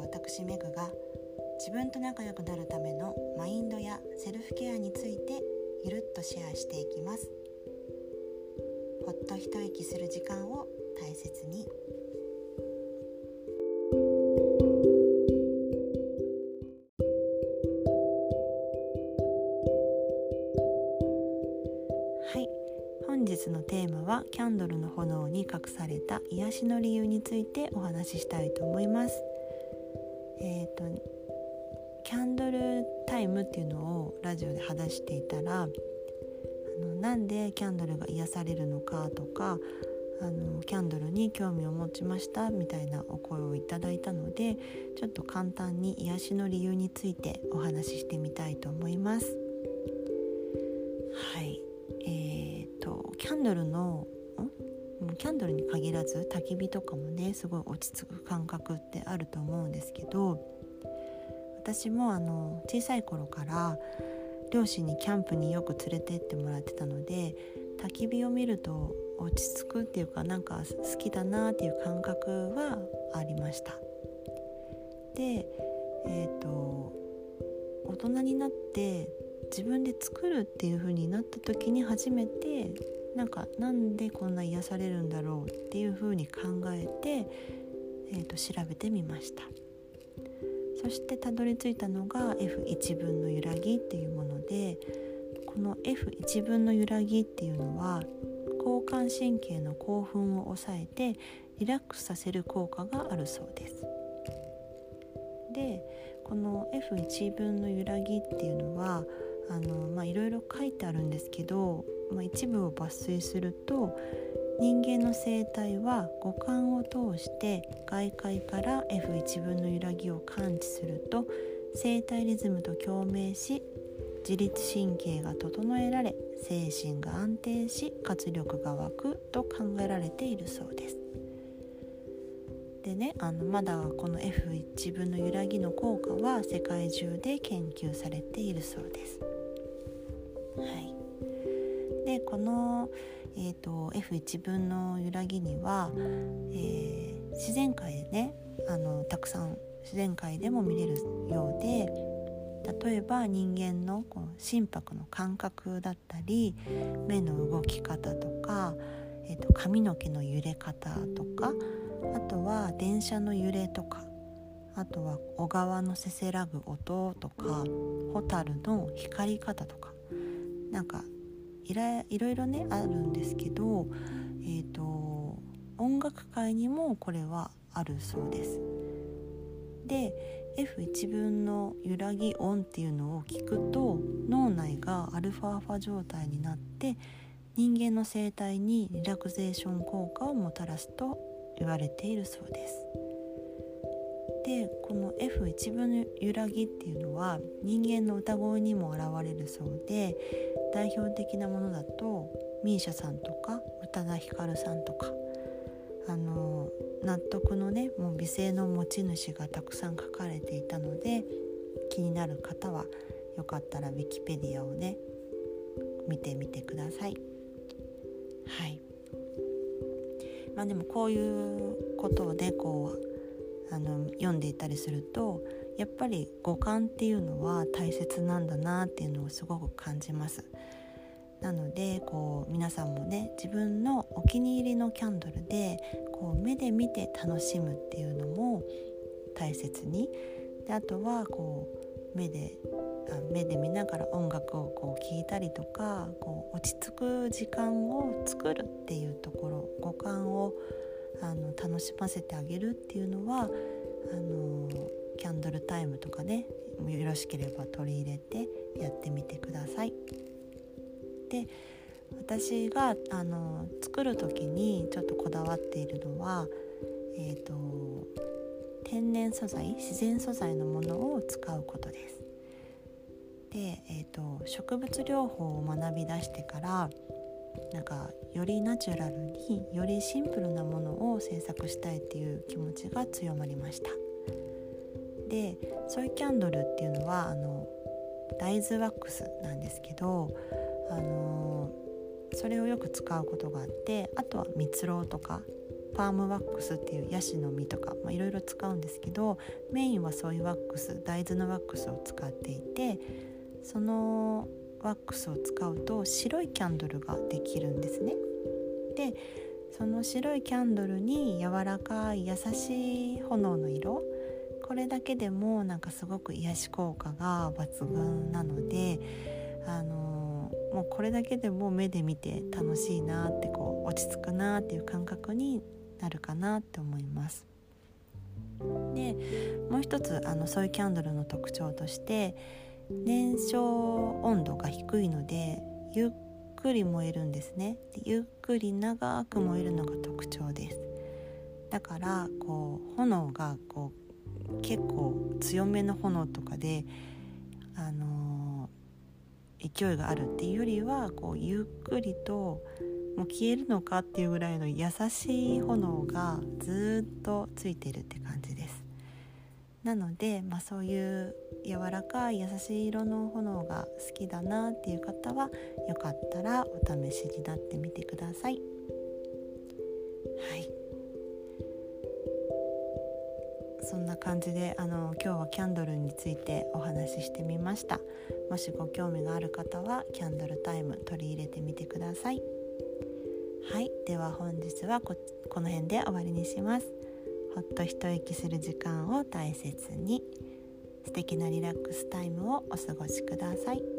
私メグが自分と仲良くなるためのマインドやセルフケアについてゆるっとシェアしていきます。ほっと一息する時間を大切に。はい。本日のテーマはキャンドルの炎に隠された癒しの理由についてお話ししたいと思います。えっ、ー、とキャンドルタイムっていうのをラジオで話していたらあのなんでキャンドルが癒されるのかとかあのキャンドルに興味を持ちましたみたいなお声をいただいたのでちょっと簡単に癒しの理由についてお話ししてみたいと思います。はいえーと、キャンドルのキャンドルに限らず焚き火とかもねすごい落ち着く感覚ってあると思うんですけど私もあの小さい頃から両親にキャンプによく連れてってもらってたので焚き火を見ると落ち着くっていうかなんか好きだなっていう感覚はありました。でえっ、ー、と大人になって自分で作るっていう風になった時に初めてなんかなんでこんな癒されるんだろうっていう風に考えて、えーと調べてみました。そしてたどり着いたのが F1 分の揺らぎっていうものでこの F1 分の揺らぎっていうのは交感神経の興奮を抑えてリラックスさせる効果があるそうです。でこの F1 分の揺らぎっていうのはあの、まあ、いろいろ書いてあるんですけど、まあ、一部を抜粋すると人間の生態は五感を通して外界から F1 分の揺らぎを感知すると生体リズムと共鳴し自律神経が整えられ精神が安定し活力が湧くと考えられているそうです。でねあのまだこの F1 分の揺らぎの効果は世界中で研究されているそうです。はい、このえーと、F1 分の揺らぎには、えー、自然界でねあのたくさん自然界でも見れるようで例えば人間のこう心拍の感覚だったり目の動き方とか、えーと、髪の毛の揺れ方とかあとは電車の揺れとかあとは小川のせせらぐ音とか蛍の光り方とかなんかいらいろいろねあるんですけど、えーと、音楽界にもこれはあるそうです。で F1 分の揺らぎ音っていうのを聞くと脳内がアルファーファ状態になって人間の生態にリラクゼーション効果をもたらすと言われているそうです。でこの F1 分の揺らぎっていうのは人間の歌声にも現れるそうで代表的なものだと misia さんとか宇多田ヒカルさんとかあの納得のねもう美声の持ち主がたくさん書かれていたので気になる方はよかったら Wikipedia をね見てみてください。はいまあ、でもこういうことをねこうあの読んでいたりするとやっぱり五感っていうのは大切なんだなっていうのをすごく感じます。なのでこう皆さんもね自分のお気に入りのキャンドルでこう目で見て楽しむっていうのも大切に。であとはこう目であ目で見ながら音楽をこう聴いたりとかこう落ち着く時間を作るっていうところ五感をあの楽しませてあげるっていうのはあのキャンドルタイムとかねよろしければ取り入れてやってみてください。で私があの作る時にちょっとこだわっているのは、えーと、天然素材自然素材のものを使うことです。で、えーと、植物療法を学び出してからなんかよりナチュラルによりシンプルなものを制作したいっていう気持ちが強まりました。でソイキャンドルっていうのはあの大豆ワックスなんですけど、あのそれをよく使うことがあってあとは蜜ろうとかパームワックスっていうヤシの実とかいろいろ使うんですけどメインはソイワックス大豆のワックスを使っていてそのワックスを使うと白いキャンドルができるんですね。でその白いキャンドルに柔らかい優しい炎の色これだけでもなんかすごく癒し効果が抜群なのであのもうこれだけでも目で見て楽しいなってこう落ち着くなっていう感覚になるかなって思います。でもう一つあのソイキャンドルの特徴として燃焼温度が低いのでゆっくり燃えるんですね。でゆっくり長く燃えるのが特徴です。だからこう炎がこう結構強めの炎とかであのー、勢いがあるっていうよりはこうゆっくりともう消えるのかっていうぐらいの優しい炎がずっとついてるって感じです。なので、まあ、そういう柔らかい優しい色の炎が好きだなっていう方はよかったらお試しになってみてください。はい。そんな感じであの今日はキャンドルについてお話ししてみました。もしご興味がある方はキャンドルタイム取り入れてみてください。はい。では本日はこの辺で終わりにします。ほっと一息する時間を大切に素敵なリラックスタイムをお過ごしください。